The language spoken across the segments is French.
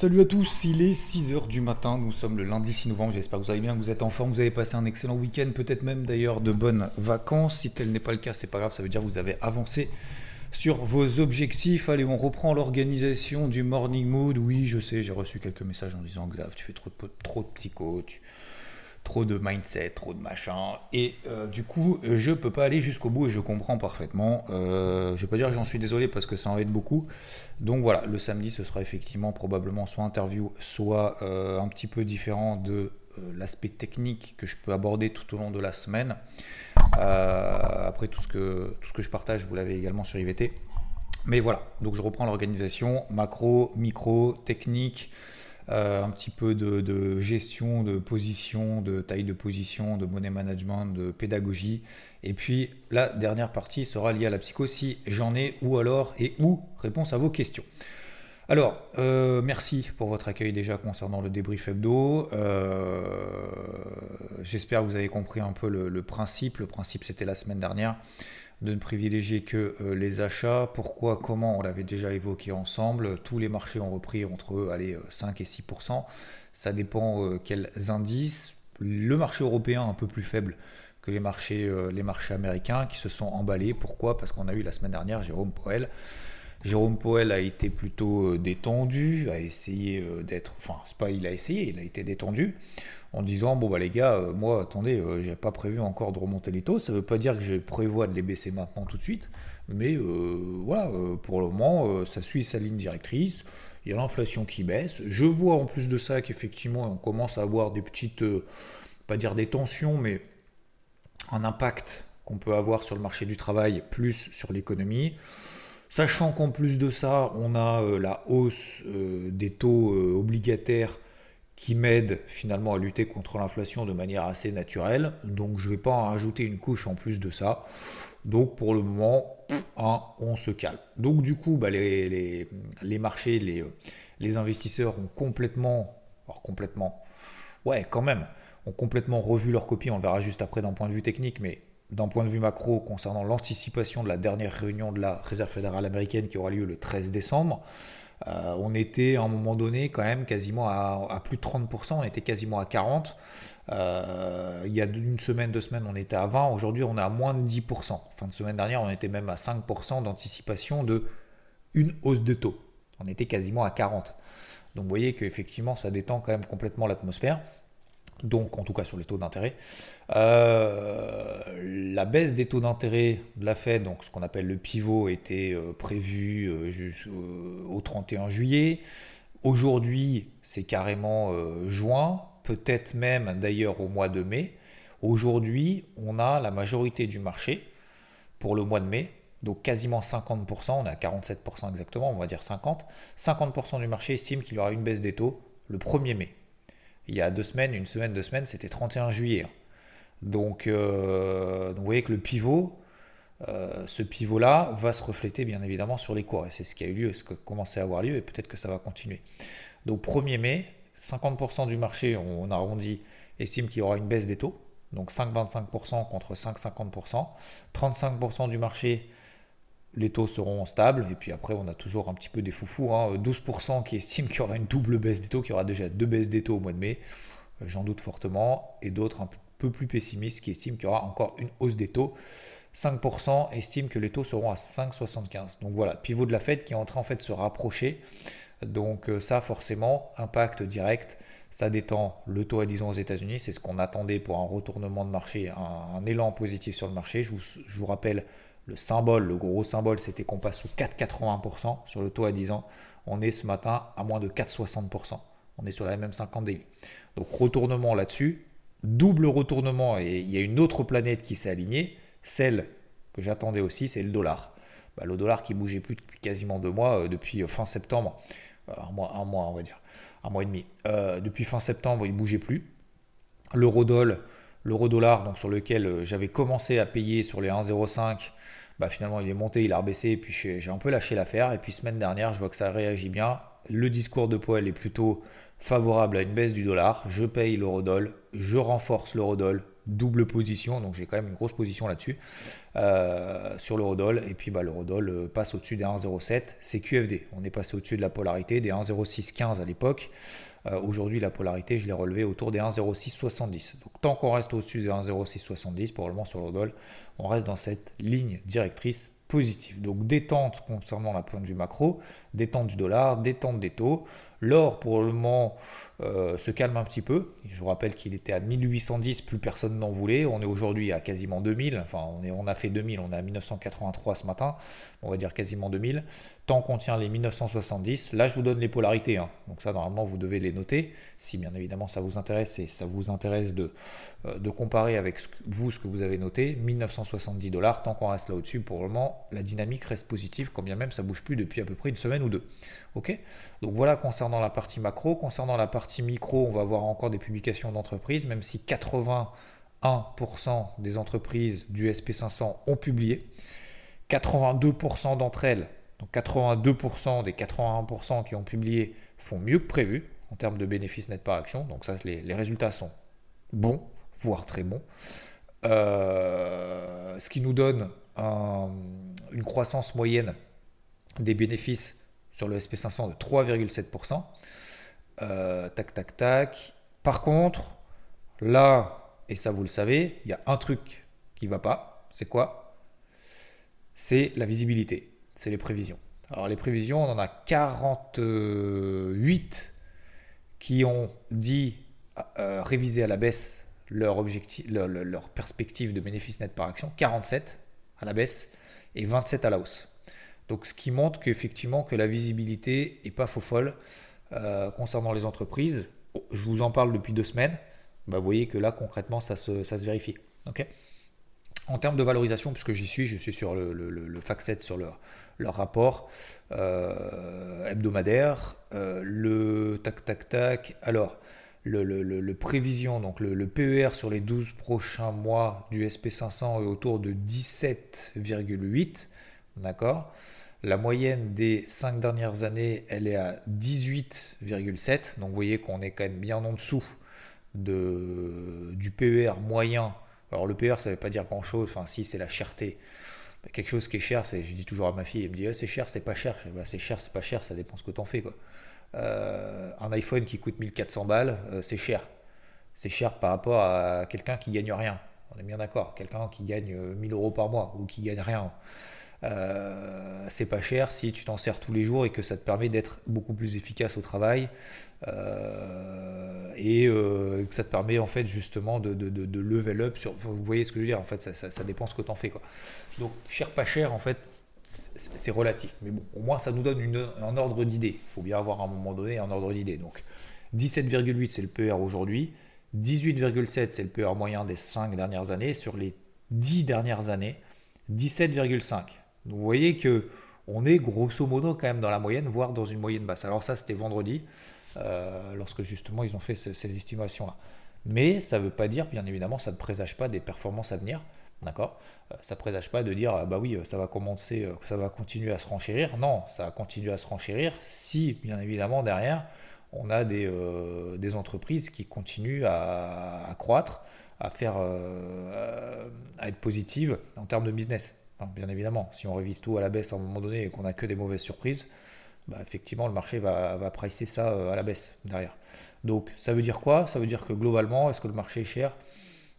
Salut à tous, il est 6h du matin, nous sommes le lundi 6 novembre, j'espère que vous allez bien, que vous êtes en forme, vous avez passé un excellent week-end, peut-être même d'ailleurs de bonnes vacances. Si tel n'est pas le cas, c'est pas grave, ça veut dire que vous avez avancé sur vos objectifs. Allez, on reprend l'organisation du morning mood. Oui, je sais, j'ai reçu quelques messages en disant Xav, tu fais trop de, trop psycho, tu- trop de mindset, trop de machin. Et euh, du coup, je peux pas aller jusqu'au bout et je comprends parfaitement. Euh, je vais pas dire que j'en suis désolé parce que ça en aide beaucoup. Donc voilà, le samedi, ce sera effectivement probablement soit interview, soit euh, un petit peu différent de euh, l'aspect technique que je peux aborder tout au long de la semaine. Après, tout ce, que, tout ce que je partage, vous l'avez également sur IVT. Mais voilà, donc je reprends l'organisation, macro, micro, technique, euh, un petit peu de, gestion de position, de taille de position, de money management, de pédagogie. Et puis la dernière partie sera liée à la psycho si j'en ai ou alors et où réponse à vos questions. Alors, euh, merci pour votre accueil déjà concernant le débrief hebdo. Euh, J'espère que vous avez compris un peu le principe. Le principe, c'était la semaine dernière de ne privilégier que euh, les achats. Pourquoi, comment, on l'avait déjà évoqué ensemble. Tous les marchés ont repris entre allez, euh, 5 et 6% Ça dépend euh, quels indices. Le marché européen un peu plus faible que les marchés, euh, américains qui se sont emballés. Pourquoi? Parce qu'on a eu la semaine dernière Jérôme Powell. Jérôme Powell a été plutôt euh, détendu, a essayé euh, d'être, enfin c'est pas il a essayé, il a été détendu en disant bon bah les gars, euh, moi attendez, euh, j'ai pas prévu encore de remonter les taux, ça veut pas dire que je prévois de les baisser maintenant tout de suite, mais euh, voilà, pour le moment ça suit sa ligne directrice, il y a l'inflation qui baisse, je vois en plus de ça qu'effectivement on commence à avoir des petites, pas dire des tensions, mais un impact qu'on peut avoir sur le marché du travail plus sur l'économie. Sachant qu'en plus de ça, on a la hausse des taux obligataires qui m'aide finalement à lutter contre l'inflation de manière assez naturelle. Donc je ne vais pas en rajouter une couche en plus de ça. Donc pour le moment, hein, on se calme. Donc du coup, bah, les, marchés, les, les investisseurs ont complètement, alors complètement, ouais quand même, ont complètement revu leur copie, on le verra juste après d'un point de vue technique, mais d'un point de vue macro concernant l'anticipation de la dernière réunion de la Réserve fédérale américaine qui aura lieu le 13 décembre. Euh, on était à un moment donné quand même quasiment à, plus de 30%, on était quasiment à 40%. Euh, il y a une semaine, deux semaines, on était à 20%, aujourd'hui on est à moins de 10%. Fin de semaine dernière, on était même à 5% d'anticipation de une hausse de taux. On était quasiment à 40%. Donc vous voyez qu'effectivement ça détend quand même complètement l'atmosphère donc en tout cas sur les taux d'intérêt. Euh, la baisse des taux d'intérêt de la Fed, donc ce qu'on appelle le pivot, était euh, prévu euh, jusqu'au 31 juillet. Aujourd'hui, c'est carrément juin, peut-être même d'ailleurs au mois de mai. Aujourd'hui, on a la majorité du marché pour le mois de mai, donc quasiment 50%, on est à 47% exactement, on va dire 50%. 50% du marché estime qu'il y aura une baisse des taux le 1er mai il y a deux semaines, une semaine, deux semaines, c'était 31 juillet. Donc, euh, donc vous voyez que le pivot, euh, ce pivot-là va se refléter bien évidemment sur les cours. Et c'est ce qui a eu lieu, ce qui a commencé à avoir lieu, et peut-être que ça va continuer. Donc 1er mai, 50% du marché, on, on arrondit, estime qu'il y aura une baisse des taux. Donc 5,25% contre 5,50%. 35% du marché les taux seront stables. Et puis après, on a toujours un petit peu des foufous. Hein. 12% qui estiment qu'il y aura une double baisse des taux, qu'il y aura déjà deux baisses des taux au mois de mai. Euh, J'en doute fortement. Et d'autres un peu plus pessimistes qui estiment qu'il y aura encore une hausse des taux. 5% estiment que les taux seront à 5,75. Donc voilà, pivot de la Fed qui est en train en fait de se rapprocher. Donc euh, ça, forcément, impact direct. Ça détend le taux à 10 ans aux États-Unis. C'est ce qu'on attendait pour un retournement de marché, un, élan positif sur le marché. Je vous rappelle le symbole, le gros symbole, c'était qu'on passe sous 4,80% sur le taux à 10 ans. On est ce matin à moins de 4,60%. On est sur la MM50 daily. Donc retournement là-dessus, double retournement, et il y a une autre planète qui s'est alignée, celle que j'attendais aussi, c'est le dollar. bah, le dollar qui bougeait plus depuis quasiment deux mois, depuis fin septembre, un mois, un mois on va dire, un mois et demi. depuis fin septembre, il bougeait plus. L'euro-dollar, donc sur lequel j'avais commencé à payer sur les 1,05, bah, finalement il est monté, il a rebaissé, et puis j'ai un peu lâché l'affaire. Et puis semaine dernière, je vois que ça réagit bien. Le discours de Poel est plutôt favorable à une baisse du dollar. Je paye l'eurodoll, je renforce l'eurodoll, double position, donc j'ai quand même une grosse position là-dessus euh, sur l'eurodoll. Et puis bah, l'eurodoll euh, passe au-dessus des 1,07. C'est QFD. On est passé au-dessus de la polarité des 1,0615 à l'époque. Euh, aujourd'hui, la polarité, je l'ai relevé autour des 1,0670. Donc tant qu'on reste au-dessus des 1,0670, probablement sur l'eurodoll, on reste dans cette ligne directrice positive. Donc détente concernant la pointe du macro, détente du dollar, détente des taux. L'or, pour le moment, euh, se calme un petit peu. Je vous rappelle qu'il était à 1810, plus personne n'en voulait. On est aujourd'hui à quasiment 2000. Enfin, on, est, on a fait 2000, on est à 1983 ce matin. On va dire quasiment 2000. Tant qu'on tient les 1970, là je vous donne les polarités. Hein. Donc ça, normalement, vous devez les noter. Si bien évidemment ça vous intéresse et ça vous intéresse de, euh, de comparer avec vous ce que vous avez noté, 1970 dollars. Tant qu'on reste là au-dessus, pour le moment, la dynamique reste positive, quand bien même ça bouge plus depuis à peu près une semaine ou deux. Ok? Donc voilà concernant la partie macro. Concernant la partie micro, on va voir encore des publications d'entreprises, même si 81% des entreprises du SP500 ont publié. 82% d'entre elles, donc 82% des 81% qui ont publié font mieux que prévu en termes de bénéfices net par action. Donc ça, les, résultats sont bons, voire très bons. Euh, ce qui nous donne une croissance moyenne des bénéfices sur le SP500 de 3,7%. Euh, tac, tac, tac. Par contre, là, et ça vous le savez, il y a un truc qui va pas. C'est quoi? C'est la visibilité. C'est les prévisions. Alors les prévisions, on en a 48 qui ont dit euh, réviser à la baisse leur, objectif, leur, leur perspective de bénéfice net par action. 47 à la baisse et 27 à la hausse. Donc ce qui montre qu'effectivement que la visibilité n'est pas faux folle euh, concernant les entreprises. Je vous en parle depuis deux semaines. Bah, vous voyez que là concrètement ça se, ça se vérifie. en termes de valorisation, puisque j'y suis, je suis sur le, le, le, FAC7 sur leur, leur rapport euh, hebdomadaire. Euh, le tac tac tac. Alors, le, le, prévision, donc le, PER sur les 12 prochains mois du SP500 est autour de 17,8. D'accord? La moyenne des 5 dernières années, elle est à 18,7. Donc vous voyez qu'on est quand même bien en dessous de, du PER moyen. Alors le PER, ça ne veut pas dire grand-chose. Enfin, si, c'est la cherté. Quelque chose qui est cher, c'est, je dis toujours à ma fille, elle me dit ah, c'est cher, c'est pas cher. Bah, c'est cher, c'est pas cher, ça dépend ce que tu en fais. Euh, un iPhone qui coûte 1400 balles, euh, c'est cher. C'est cher par rapport à quelqu'un qui gagne rien. On est bien d'accord. Quelqu'un qui gagne 1000 euros par mois ou qui gagne rien. Euh, c'est pas cher si tu t'en sers tous les jours et que ça te permet d'être beaucoup plus efficace au travail. Euh, et euh, que ça te permet en fait justement de, de, level up sur vous voyez ce que je veux dire en fait ça, ça, dépend ce que tu en fais quoi. Donc cher pas cher en fait c'est relatif. Mais bon au moins ça nous donne une, un ordre d'idée. Il faut bien avoir à un moment donné un ordre d'idée. Donc 17,8 c'est le PER aujourd'hui. 18,7 c'est le PER moyen des 5 dernières années. Sur les 10 dernières années 17,5 vous voyez que on est grosso modo quand même dans la moyenne, voire dans une moyenne basse. Alors ça, c'était vendredi, euh, lorsque justement ils ont fait ces estimations-là. Mais ça ne veut pas dire, bien évidemment, ça ne présage pas des performances à venir. D'accord? Euh, Ça ne présage pas de dire, ah bah oui, ça va commencer, euh, ça va continuer à se renchérir. Non, ça va continuer à se renchérir si, bien évidemment, derrière, on a des, entreprises qui continuent à, à croître, à faire, à être positives en termes de business bien évidemment, si on révise tout à la baisse à un moment donné et qu'on n'a que des mauvaises surprises, bah, effectivement, le marché va, va pricer ça euh, à la baisse derrière. Donc, ça veut dire quoi? Ça veut dire que globalement, est-ce que le marché est cher?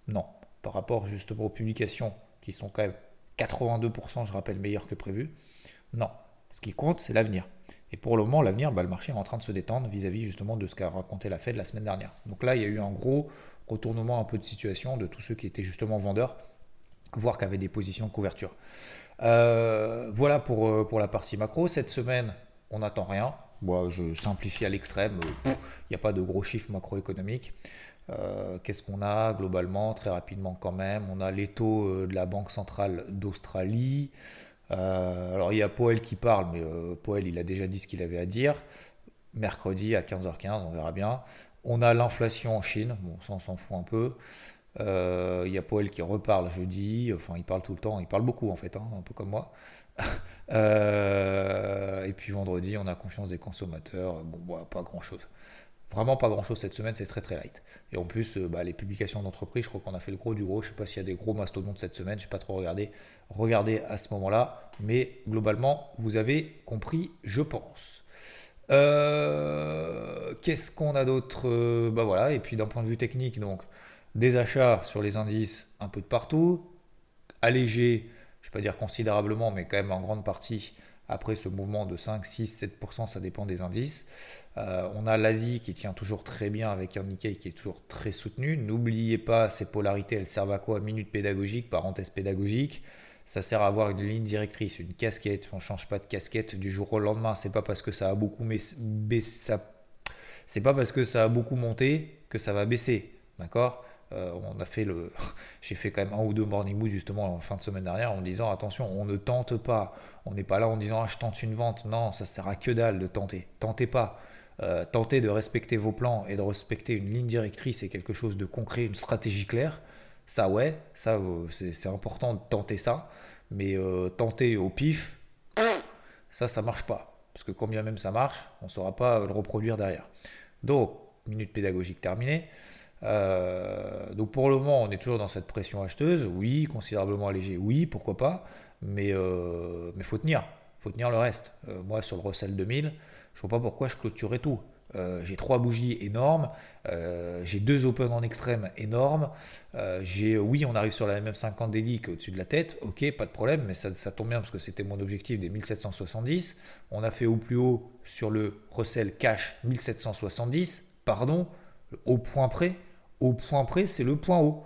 Non. Par rapport justement aux publications qui sont quand même 82%, je rappelle, meilleures que prévu, non. Ce qui compte, c'est l'avenir. Et pour le moment, l'avenir, bah, le marché est en train de se détendre vis-à-vis justement de ce qu'a raconté la Fed la semaine dernière. Donc là, il y a eu un gros retournement un peu de situation de tous ceux qui étaient justement vendeurs voire qu'avait des positions de couverture. Euh, voilà pour, euh, pour la partie macro. Cette semaine, on n'attend rien. Moi, je simplifie à l'extrême. Il n'y a pas de gros chiffres macroéconomiques. Euh, qu'est-ce qu'on a globalement Très rapidement quand même? On a les taux de la Banque centrale d'Australie. alors il y a Poel qui parle, mais Poel il a déjà dit ce qu'il avait à dire. Mercredi à 15h15, on verra bien. On a l'inflation en Chine, bon ça on s'en fout un peu. Il y a Poel qui reparle jeudi, enfin il parle tout le temps, il parle beaucoup en fait, hein, un peu comme moi. et puis vendredi, on a confiance des consommateurs. Bon, pas grand chose. Vraiment pas grand chose cette semaine, c'est très très light. Et en plus, euh, bah, les publications d'entreprise, je crois qu'on a fait le gros du gros. Je sais pas s'il y a des gros mastodontes cette semaine, je n'ai pas trop regardé. Regardez à ce moment-là. Mais globalement, vous avez compris, je pense. Euh, qu'est-ce qu'on a d'autre? Euh, Bah voilà, et puis d'un point de vue technique, donc des achats sur les indices un peu de partout, allégés, je ne vais pas dire considérablement, mais quand même en grande partie après ce mouvement de 5, 6, 7%, ça dépend des indices. Euh, on a l'Asie qui tient toujours très bien avec un Nikkei qui est toujours très soutenu. N'oubliez pas, ces polarités, elles servent à quoi? Minute pédagogique, parenthèse pédagogique. Ça sert à avoir une ligne directrice, une casquette. On ne change pas de casquette du jour au lendemain. C'est pas parce que ça a beaucoup baissé, c'est pas parce que ça a beaucoup monté que ça va baisser. D'accord? Euh, on a fait le, j'ai fait quand même un ou deux morning mood justement en fin de semaine dernière en disant attention, on ne tente pas. On n'est pas là en disant ah, je tente une vente. Non, ça sert à que dalle de tenter. Tentez pas. Euh, tentez de respecter vos plans et de respecter une ligne directrice et quelque chose de concret, une stratégie claire. Ça ouais, ça euh, c'est important de tenter ça. Mais tenter au pif, ça ça marche pas. Parce que combien même ça marche, on ne saura pas le reproduire derrière. Donc minute pédagogique terminée. Euh, donc pour le moment, on est toujours dans cette pression acheteuse. Oui, considérablement allégée. Oui, pourquoi pas. Mais il euh, mais faut tenir. faut tenir le reste. Euh, moi, sur le Russell 2000, je vois pas pourquoi je clôturais tout. j'ai trois bougies énormes. j'ai deux open en extrême énormes. j'ai, oui, on arrive sur la MM50 Daily au-dessus de la tête. Ok, pas de problème. Mais ça, ça tombe bien parce que c'était mon objectif des 1770. On a fait au plus haut sur le Russell Cash 1770. Pardon, au point près au point près, c'est le point haut.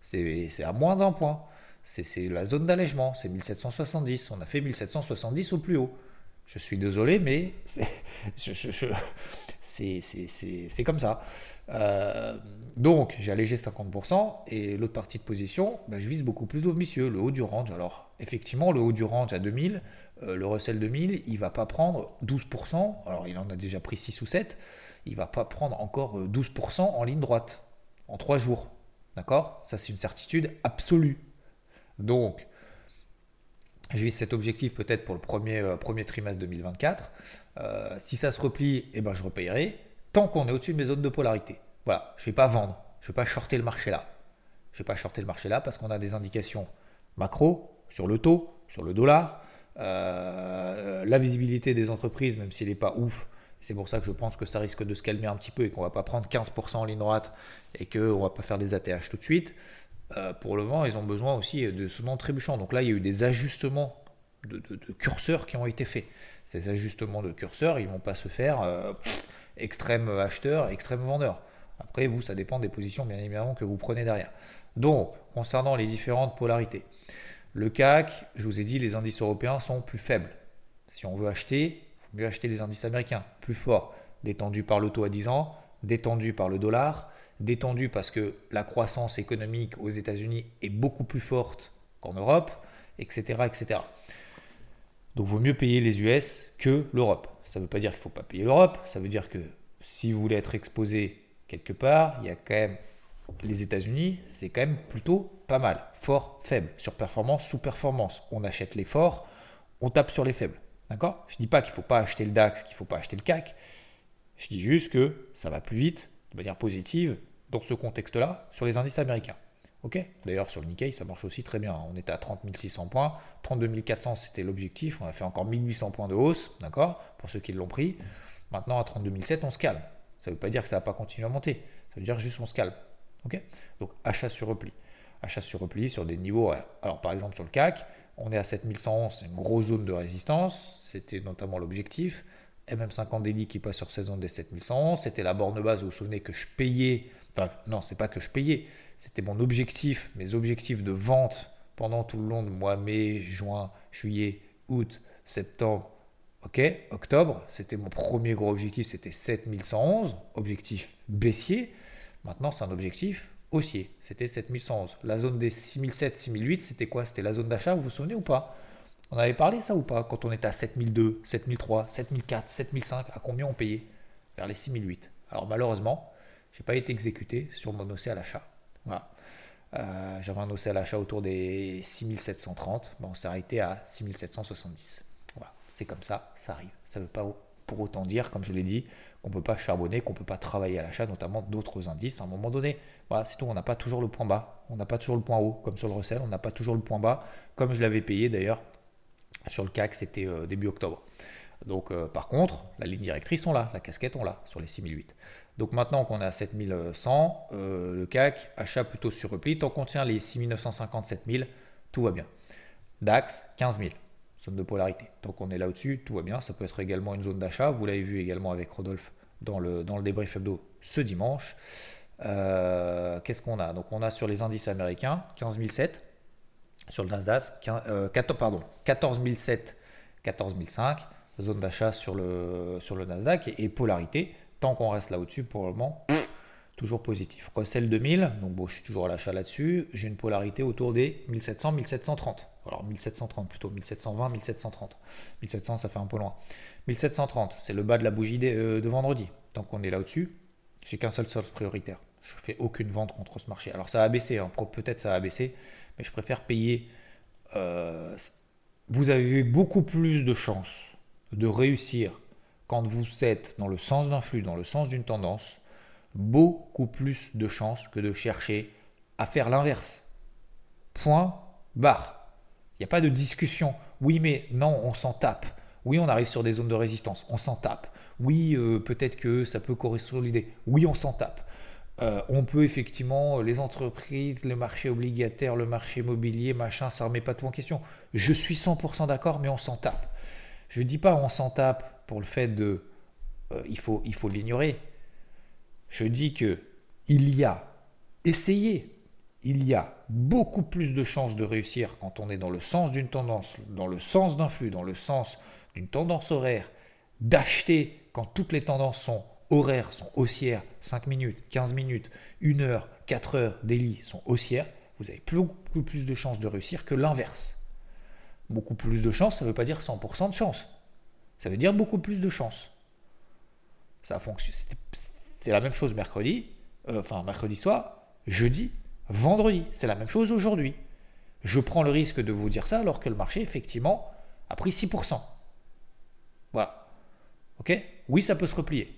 C'est à moins d'un point. C'est la zone d'allègement, c'est 1770. On a fait 1770 au plus haut. Je suis désolé, mais c'est comme ça. Euh, donc, j'ai allégé 50% et l'autre partie de position, bah, je vise beaucoup plus ambitieux, le haut du range. Alors, effectivement, le haut du range à 2000, euh, le Russell 2000, il va pas prendre 12%. Alors, il en a déjà pris 6 ou 7. Il va pas prendre encore 12% en ligne droite en trois jours. D'accord? Ça, c'est une certitude absolue. Donc, je vise cet objectif peut-être pour le premier, euh, premier trimestre 2024. Euh, si ça se replie, eh ben, je repayerai tant qu'on est au-dessus de mes zones de polarité. Voilà, je ne vais pas vendre, je ne vais pas shorter le marché là. Je ne vais pas shorter le marché là parce qu'on a des indications macro sur le taux, sur le dollar, euh, la visibilité des entreprises, même s'il n'est pas ouf, c'est pour ça que je pense que ça risque de se calmer un petit peu et qu'on va pas prendre 15% en ligne droite et qu'on va pas faire des ATH tout de suite. Euh, pour le moment, ils ont besoin aussi de ce trébuchant. Donc là, il y a eu des ajustements de, curseurs qui ont été faits. Ces ajustements de curseurs, ils vont pas se faire euh, extrême acheteur, extrême vendeur. Après, vous, ça dépend des positions, bien évidemment, que vous prenez derrière. Donc, concernant les différentes polarités, le CAC, je vous ai dit, les indices européens sont plus faibles. Si on veut acheter, mieux acheter les indices américains, plus forts, détendus par le taux à 10 ans, détendus par le dollar, détendus parce que la croissance économique aux États-Unis est beaucoup plus forte qu'en Europe, etc., etc. Donc vaut mieux payer les US que l'Europe. Ça ne veut pas dire qu'il ne faut pas payer l'Europe, ça veut dire que si vous voulez être exposé quelque part, il y a quand même les États-Unis, c'est quand même plutôt pas mal. Fort, faible, surperformance, sous-performance. On achète les forts, on tape sur les faibles. D'accord? Je ne dis pas qu'il ne faut pas acheter le DAX, qu'il ne faut pas acheter le CAC. Je dis juste que ça va plus vite, de manière positive, dans ce contexte-là, sur les indices américains. Ok? D'ailleurs, sur le Nikkei, ça marche aussi très bien. On était à 30 600 points. 32 400, c'était l'objectif. On a fait encore 1800 points de hausse, d'accord? Pour ceux qui l'ont pris. Maintenant, à 32 700, on se calme. Ça ne veut pas dire que ça ne va pas continuer à monter. Ça veut dire juste qu'on se calme. Ok? Donc, achat sur repli. Achat sur repli sur des niveaux. Alors, par exemple, sur le CAC, on est à 7111, c'est une grosse zone de résistance, c'était notamment l'objectif. MM50 Daily qui passe sur saison des 7111, c'était la borne base, vous vous souvenez que je payais, enfin non, c'est pas que je payais, c'était mon objectif, mes objectifs de vente pendant tout le long de mois mai, juin, juillet, août, septembre, ok, octobre, c'était mon premier gros objectif, c'était 7111, objectif baissier. Maintenant, c'est un objectif haussier. C'était 7111. La zone des 6007, 6008, c'était quoi? C'était la zone d'achat, vous vous souvenez ou pas? On avait parlé ça ou pas Quand on était à 7002, 7003, 7004, 7005, à combien on payait Vers les 6008. Alors malheureusement, j'ai pas été exécuté sur mon OC à l'achat. Voilà. Euh, j'avais un OC à l'achat autour des 6730. Bon, on s'est arrêté à 6770. Voilà. C'est comme ça, ça arrive. Ça ne veut pas pour autant dire, comme je l'ai dit, qu'on ne peut pas charbonner, qu'on ne peut pas travailler à l'achat, notamment d'autres indices. À un moment donné, voilà, c'est tout. On n'a pas toujours le point bas, on n'a pas toujours le point haut, comme sur le recel, on n'a pas toujours le point bas, comme je l'avais payé d'ailleurs sur le CAC, c'était euh, début octobre. Donc, euh, par contre, la ligne directrice, on l'a, la casquette, on l'a sur les 6008. Donc, maintenant qu'on est à 7100, euh, le CAC, achat plutôt sur repli. Tant qu'on tient les 6950, 7000, tout va bien. DAX, 15000 zone de polarité. Tant qu'on est là au-dessus, tout va bien. Ça peut être également une zone d'achat. Vous l'avez vu également avec Rodolphe dans le, dans le débrief hebdo ce dimanche. Qu'est-ce qu'on a? Donc on a sur les indices américains 15007 sur le Nasdaq, 14, pardon, 14007, 14005, zone d'achat sur le, sur le Nasdaq et, polarité, tant qu'on reste là au-dessus, pour le moment, toujours positif. Russell 2000, donc bon, je suis toujours à l'achat là-dessus, j'ai une polarité autour des 1700, 1730. Alors 1730 plutôt, 1720, 1730. 1700, ça fait un peu loin. 1730, c'est le bas de la bougie de, euh, de vendredi. Tant qu'on est là au-dessus, j'ai qu'un seul sol prioritaire. Je fais aucune vente contre ce marché. Alors ça a baissé, hein. peut-être ça a baissé, mais je préfère payer. Euh, vous avez beaucoup plus de chances de réussir quand vous êtes dans le sens d'un flux, dans le sens d'une tendance, beaucoup plus de chances que de chercher à faire l'inverse. Point, barre. Il n'y a pas de discussion. Oui, mais non, on s'en tape. Oui, on arrive sur des zones de résistance, on s'en tape. Oui, euh, peut-être que ça peut l'idée. Oui, on s'en tape. Euh, on peut effectivement, les entreprises, le marché obligataire, le marché immobilier, machin, ça remet pas tout en question. Je suis 100% d'accord, mais on s'en tape. Je ne dis pas on s'en tape pour le fait de... Euh, il faut il faut l'ignorer. Je dis que il y a, essayez, il y a beaucoup plus de chances de réussir quand on est dans le sens d'une tendance, dans le sens d'un flux, dans le sens d'une tendance horaire, d'acheter quand toutes les tendances sont horaires sont haussières, 5 minutes, 15 minutes, 1 heure, 4 heures daily sont haussières, vous avez beaucoup plus de chances de réussir que l'inverse. Beaucoup plus de chances, ça ne veut pas dire 100% de chance. Ça veut dire beaucoup plus de chances. Ça fonctionne. C'est la même chose mercredi, euh, enfin mercredi soir, jeudi, vendredi. C'est la même chose aujourd'hui. Je prends le risque de vous dire ça alors que le marché, effectivement, a pris 6%. Voilà. Ok? Oui, ça peut se replier.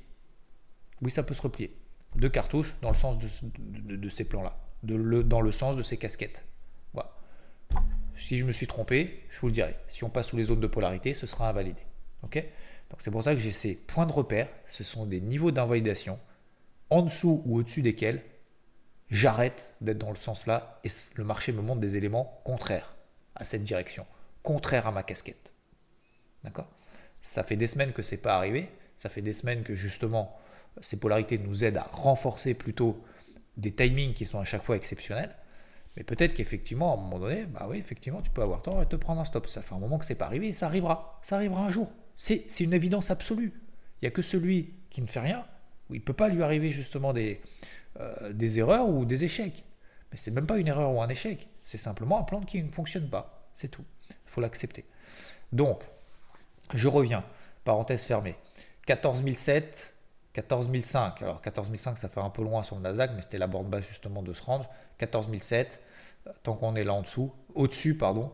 Oui, ça peut se replier. Deux cartouches dans le sens de, ces plans-là, dans le sens de ces casquettes. Voilà. Si je me suis trompé, je vous le dirai. Si on passe sous les zones de polarité, ce sera invalidé. Donc c'est pour ça que j'ai ces points de repère. Ce sont des niveaux d'invalidation en dessous ou au-dessus desquels j'arrête d'être dans le sens là et le marché me montre des éléments contraires à cette direction, contraires à ma casquette. D'accord? Ça fait des semaines que c'est pas arrivé. Ça fait des semaines que justement ces polarités nous aident à renforcer plutôt des timings qui sont à chaque fois exceptionnels. Mais peut-être qu'effectivement, à un moment donné, bah oui, effectivement, tu peux avoir tort et te prendre un stop. Ça fait un moment que c'est pas arrivé et ça arrivera. Ça arrivera un jour. C'est une évidence absolue. Il n'y a que celui qui ne fait rien, où il ne peut pas lui arriver justement des, euh, des erreurs ou des échecs. Mais c'est même pas une erreur ou un échec. C'est simplement un plan qui ne fonctionne pas. C'est tout. Il faut l'accepter. Donc, je reviens. Parenthèse fermée. 14007, 14005, alors 14005 ça fait un peu loin sur le Nasdaq, mais c'était la bande basse justement de ce range. 14007, tant qu'on est là en dessous, au-dessus, pardon,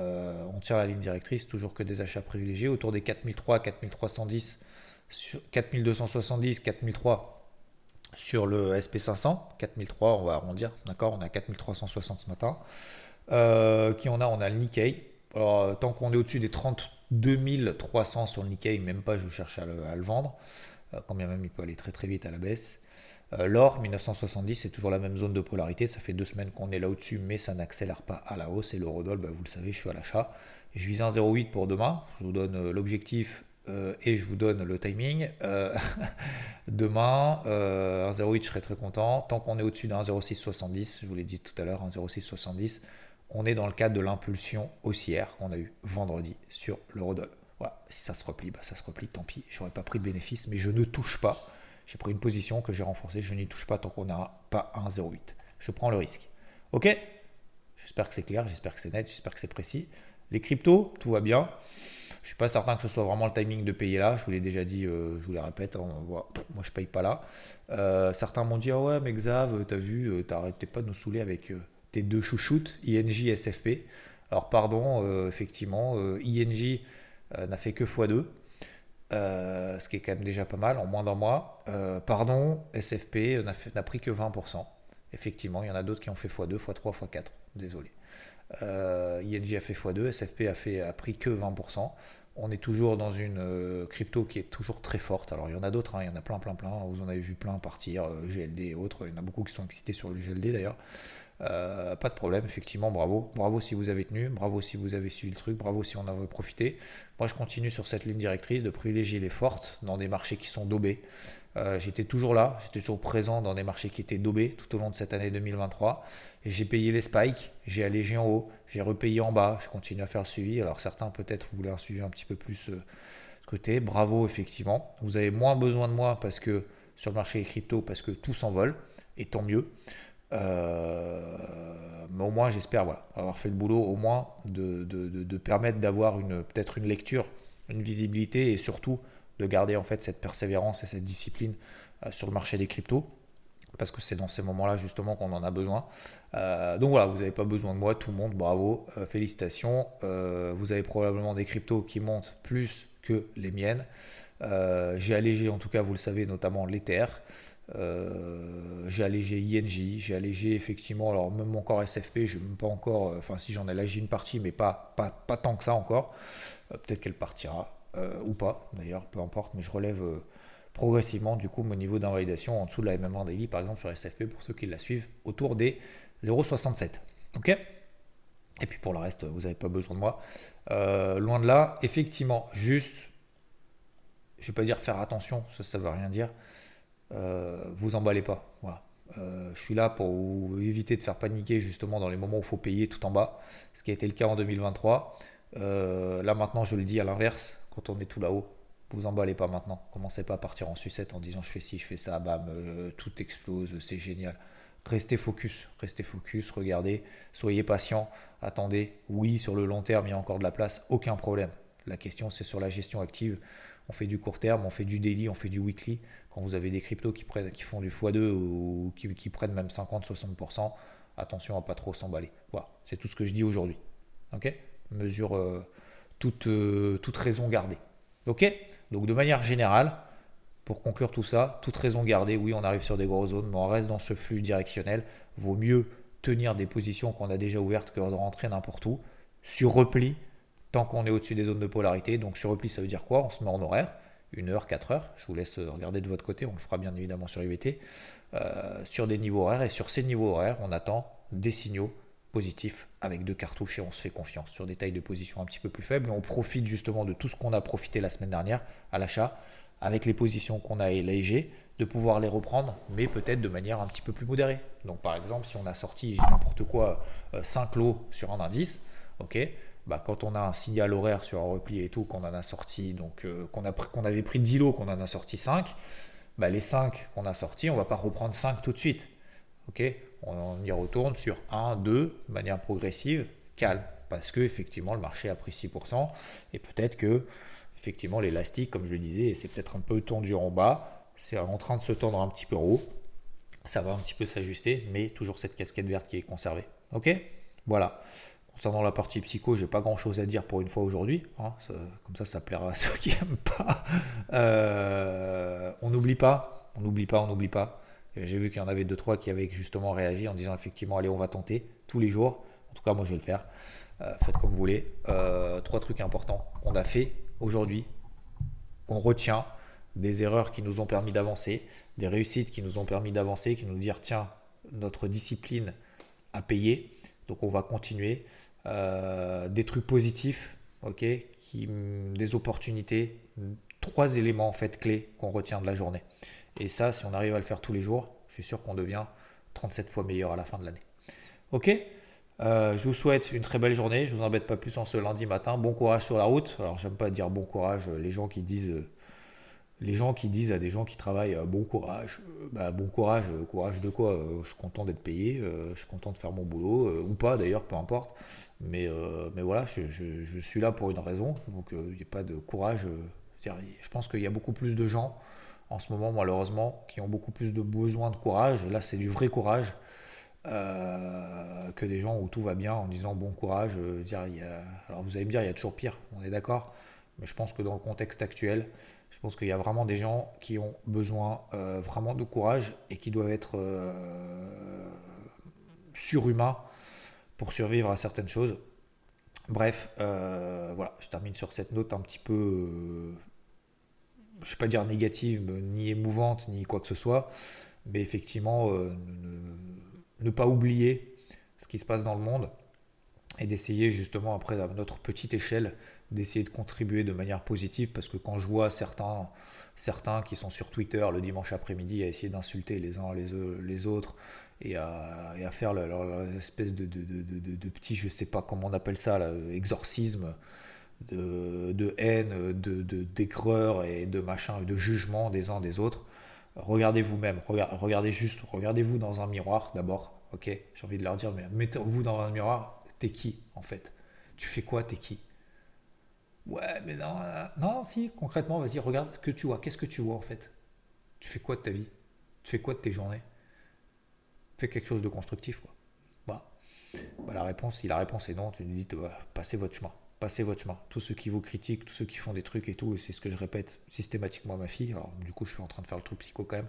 euh, on tire la ligne directrice, toujours que des achats privilégiés, autour des 4003, 4310, 4270, 4003 sur le SP500, 4003, on va arrondir, d'accord, on a 4360 ce matin. Euh, qui on a? On a le Nikkei. Alors, tant qu'on est au-dessus des 32 300 sur le Nikkei, même pas, je cherche à le vendre. Euh, quand bien même il peut aller très très vite à la baisse. Euh, l'or, 1970, c'est toujours la même zone de polarité. Ça fait deux semaines qu'on est là au-dessus, mais ça n'accélère pas à la hausse. Et l'eurodoll, bah, vous le savez, je suis à l'achat. Je vise un 0,8 pour demain. Je vous donne euh, l'objectif et je vous donne le timing. demain, un 0,8, je serai très content. Tant qu'on est au-dessus d'un 0,670, je vous l'ai dit tout à l'heure, un 0,670, on est dans le cadre de l'impulsion haussière qu'on a eu vendredi sur l'eurodoll. Si ça se replie, bah ça se replie, tant pis, j'aurais pas pris de bénéfice, mais je ne touche pas. J'ai pris une position que j'ai renforcée, je n'y touche pas tant qu'on n'a pas un 0,8. Je prends le risque. Ok? J'espère que c'est clair, j'espère que c'est net, j'espère que c'est précis. Les cryptos, tout va bien. Je suis pas certain que ce soit vraiment le timing de payer là. Je vous l'ai déjà dit, euh, je vous le répète, hein, moi je paye pas là. Euh, certains m'ont dit ah ouais mais Xav, t'as vu, t'arrêtais pas de nous saouler avec tes deux chouchoutes, INJ et SFP. Alors pardon, effectivement, INJ n'a fait que x2. ce qui est quand même déjà pas mal en moins d'un mois. pardon, SFP n'a pris que 20%. Effectivement, il y en a d'autres qui ont fait x2, x3, x4. Désolé. Euh, ING a fait x2, SFP a, fait, a pris que 20%. On est toujours dans une euh, crypto qui est toujours très forte. Alors il y en a d'autres, hein, il y en a plein, plein, plein. Vous en avez vu plein partir, euh, GLD et autres. Il y en a beaucoup qui sont excités sur le GLD d'ailleurs. Pas de problème, effectivement, bravo. Bravo si vous avez tenu, bravo si vous avez suivi le truc, bravo si on en a profité. Moi je continue sur cette ligne directrice de privilégier les fortes dans des marchés qui sont daubés. j'étais toujours là, j'étais toujours présent dans des marchés qui étaient daubés tout au long de cette année 2023 j'ai payé les spikes, j'ai allégé en haut, j'ai repayé en bas, je continue à faire le suivi. Alors certains peut-être voulaient un suivi un petit peu plus euh, côté. Bravo effectivement. Vous avez moins besoin de moi parce que sur le marché des crypto parce que tout s'envole et tant mieux. Euh, mais au moins j'espère avoir fait le boulot au moins de, permettre d'avoir une peut-être une lecture, une visibilité et surtout de garder en fait cette persévérance et cette discipline euh, sur le marché des cryptos parce que c'est dans ces moments-là justement qu'on en a besoin. Euh, donc voilà, vous n'avez pas besoin de moi, tout le monde, bravo, félicitations. Vous avez probablement des cryptos qui montent plus que les miennes. j'ai allégé, en tout cas, vous le savez, notamment l'Ether. J'ai allégé INJ, j'ai allégé effectivement, alors même encore SFP, je même pas encore, enfin si j'en ai allégé une partie, mais pas, pas, pas tant que ça encore. Peut-être qu'elle partira ou pas, d'ailleurs, peu importe, mais je relève progressivement du coup mon niveau d'invalidation en dessous de la MM1 Daily par exemple sur SFP pour ceux qui la suivent autour des 0,67. Ok? Et puis pour le reste, vous n'avez pas besoin de moi. Euh, loin de là, effectivement, juste, je ne vais pas dire faire attention, ça ne veut rien dire. Euh, vous emballez pas. Voilà. Euh, je suis là pour éviter de faire paniquer justement dans les moments où il faut payer tout en bas, ce qui a été le cas en 2023. là maintenant, je le dis à l'inverse, quand on est tout là-haut, vous emballez pas maintenant. Commencez pas à partir en sucette en disant je fais ci, je fais ça, bam, euh, tout explose, c'est génial. Restez focus, restez focus, regardez, soyez patient, attendez. Oui, sur le long terme, il y a encore de la place, aucun problème. La question, c'est sur la gestion active. On fait du court terme, on fait du daily, on fait du weekly. Quand vous avez des cryptos qui, prennent, qui font du x2 ou qui, prennent même 50-60%, attention à pas trop s'emballer. Voilà, c'est tout ce que je dis aujourd'hui. Ok? Mesure euh, toute, euh, toute raison gardée. Ok? Donc de manière générale, pour conclure tout ça, toute raison gardée, oui on arrive sur des grosses zones, mais on reste dans ce flux directionnel. Vaut mieux tenir des positions qu'on a déjà ouvertes que de rentrer n'importe où. Sur repli, tant qu'on est au-dessus des zones de polarité. Donc sur repli, ça veut dire quoi? On se met en horaire, 1 heure, 4 heures. Je vous laisse regarder de votre côté, on le fera bien évidemment sur IVT. Euh, sur des niveaux horaires, et sur ces niveaux horaires, on attend des signaux positif avec deux cartouches et on se fait confiance sur des tailles de position un petit peu plus faibles. on profite justement de tout ce qu'on a profité la semaine dernière à l'achat avec les positions qu'on a élégées, de pouvoir les reprendre, mais peut-être de manière un petit peu plus modérée. Donc par exemple, si on a sorti n'importe quoi 5 euh, lots sur un indice, ok, bah, quand on a un signal horaire sur un repli et tout, qu'on en a sorti, donc euh, qu'on avait pris 10 lots, qu'on en a sorti 5, bah, les 5 qu'on a sortis, on va pas reprendre 5 tout de suite. on y retourne sur 1, 2, de manière progressive, calme, parce que effectivement le marché a pris 6%, et peut-être que effectivement l'élastique, comme je le disais, c'est peut-être un peu tendu en bas, c'est en train de se tendre un petit peu en haut, ça va un petit peu s'ajuster, mais toujours cette casquette verte qui est conservée. Ok? Voilà. Concernant la partie psycho, j'ai pas grand chose à dire pour une fois aujourd'hui. Hein, comme ça, ça plaira à ceux qui n'aiment pas. Euh, on n'oublie pas, on n'oublie pas, on n'oublie pas. J'ai vu qu'il y en avait deux trois qui avaient justement réagi en disant effectivement allez on va tenter tous les jours. En tout cas moi je vais le faire. Euh, faites comme vous voulez. Euh, trois trucs importants qu'on a fait aujourd'hui. On retient des erreurs qui nous ont permis d'avancer, des réussites qui nous ont permis d'avancer, qui nous dire tiens notre discipline a payé, donc on va continuer. Euh, des trucs positifs, ok, des opportunités, trois éléments en fait clés qu'on retient de la journée. Et ça, si on arrive à le faire tous les jours, je suis sûr qu'on devient 37 fois meilleur à la fin de l'année. Ok euh, je vous souhaite une très belle journée. Je ne vous embête pas plus en ce lundi matin. Bon courage sur la route. Alors, j'aime pas dire bon courage. Les gens qui disent euh, les gens qui disent à des gens qui travaillent bon courage, bah, bon courage, courage de quoi Je suis content d'être payé, je suis content de faire mon boulot, ou pas d'ailleurs, peu importe. Mais, voilà, je, suis là pour une raison, donc il n'y a pas de courage. je pense qu'il y a beaucoup plus de gens en ce moment, malheureusement, qui ont beaucoup plus de besoin de courage, là c'est du vrai courage, que des gens où tout va bien en disant bon courage. dire, Alors vous allez me dire, il y a toujours pire, on est d'accord, mais je pense que dans le contexte actuel, je pense qu'il y a vraiment des gens qui ont besoin euh, vraiment de courage et qui doivent être euh, surhumains pour survivre à certaines choses. Bref, euh, voilà, je termine sur cette note un petit peu, je ne vais pas dire négative, ni émouvante, ni quoi que ce soit, mais effectivement, ne, pas oublier ce qui se passe dans le monde et d'essayer justement après à notre petite échelle d'essayer de contribuer de manière positive parce que quand je vois certains, certains qui sont sur Twitter le dimanche après-midi à essayer d'insulter les uns les, autres et à, faire leur, espèce de, de, de, de, petit, je sais pas comment on appelle ça, exorcisme de, haine, de, d'écreur et de machin, de jugement des uns des autres. Regardez vous-même, regardez juste, regardez-vous dans un miroir d'abord, ok J'ai envie de leur dire, mais mettez-vous dans un miroir, t'es qui en fait? Tu fais quoi, t'es qui? Ouais, mais non, euh, non, si, concrètement, vas-y, regarde ce que tu vois. Qu'est-ce que tu vois en fait? Tu fais quoi de ta vie? Tu fais quoi de tes journées? Fais quelque chose de constructif, quoi. Voilà. Bah, la réponse, si la réponse est non, tu nous dis, bah, passez votre chemin. Passez votre chemin. Tous ceux qui vous critiquent, tous ceux qui font des trucs et tout, et c'est ce que je répète systématiquement à ma fille. Alors, du coup, je suis en train de faire le truc psycho quand même.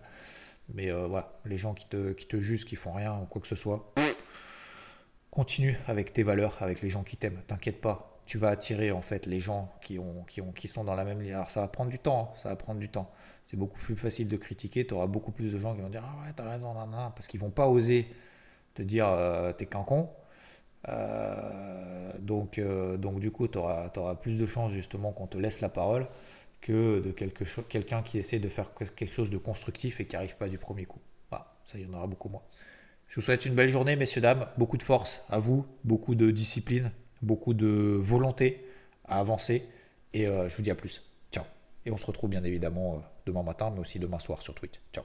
Mais euh, voilà, les gens qui te, qui te jugent, qui font rien ou quoi que ce soit, continue avec tes valeurs, avec les gens qui t'aiment. T'inquiète pas, tu vas attirer en fait les gens qui, ont, qui, ont, qui sont dans la même ligne. Alors ça va prendre du temps, hein, ça va prendre du temps. C'est beaucoup plus facile de critiquer, tu auras beaucoup plus de gens qui vont dire Ah ouais, t'as raison, parce qu'ils vont pas oser te dire euh, T'es qu'un con. Euh, donc, euh, donc du coup, tu auras, plus de chances justement qu'on te laisse la parole que de quelqu'un qui essaie de faire quelque chose de constructif et qui n'arrive pas du premier coup. Voilà, ça y en aura beaucoup moins. Je vous souhaite une belle journée, messieurs, dames. Beaucoup de force à vous, beaucoup de discipline beaucoup de volonté à avancer. Et euh, je vous dis à plus. Ciao. Et on se retrouve bien évidemment euh, demain matin, mais aussi demain soir sur Twitch. Ciao.